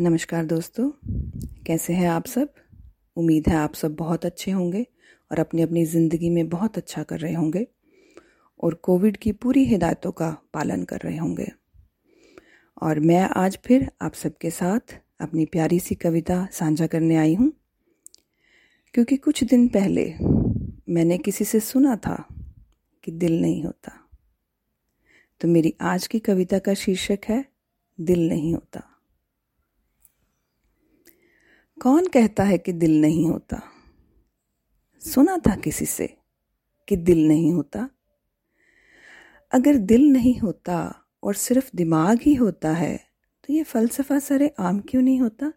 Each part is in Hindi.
नमस्कार दोस्तों। कैसे हैं आप सब? उम्मीद है आप सब बहुत अच्छे होंगे और अपनी अपनी ज़िंदगी में बहुत अच्छा कर रहे होंगे और कोविड की पूरी हिदायतों का पालन कर रहे होंगे। और मैं आज फिर आप सबके साथ अपनी प्यारी सी कविता साझा करने आई हूँ। क्योंकि कुछ दिन पहले मैंने किसी से सुना था कि दिल नहीं होता। तो मेरी आज की कविता का शीर्षक है, दिल नहीं होता। कौन कहता है कि दिल नहीं होता? सुना था किसी से कि दिल नहीं होता? अगर दिल नहीं होता और सिर्फ़ दिमाग ही होता है तो ये फलसफा सरे आम क्यों नहीं होता?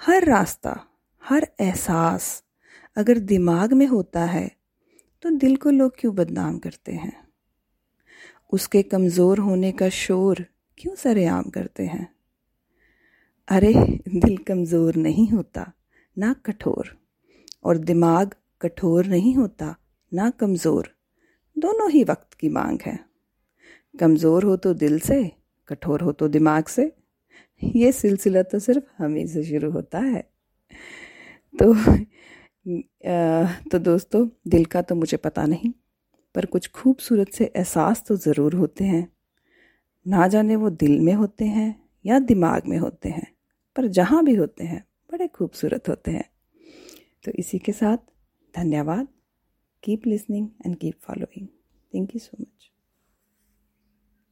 हर रास्ता, हर एहसास अगर दिमाग में होता है तो दिल को लोग क्यों बदनाम करते हैं? उसके कमज़ोर होने का शोर क्यों सरेआम करते हैं? अरे, दिल कमज़ोर नहीं होता, ना कठोर। और दिमाग कठोर नहीं होता, ना कमज़ोर। दोनों ही वक्त की मांग है। कमज़ोर हो तो दिल से, कठोर हो तो दिमाग से। ये सिलसिला तो सिर्फ़ हमें से शुरू होता है। तो तो दोस्तों, दिल का तो मुझे पता नहीं, पर कुछ खूबसूरत से एहसास तो ज़रूर होते हैं। ना जाने वो दिल में होते हैं या दिमाग में होते हैं। पर जहाँ भी होते हैं, बड़े खूबसूरत होते हैं। तो इसी के साथ धन्यवाद। Keep listening and keep following thank you so much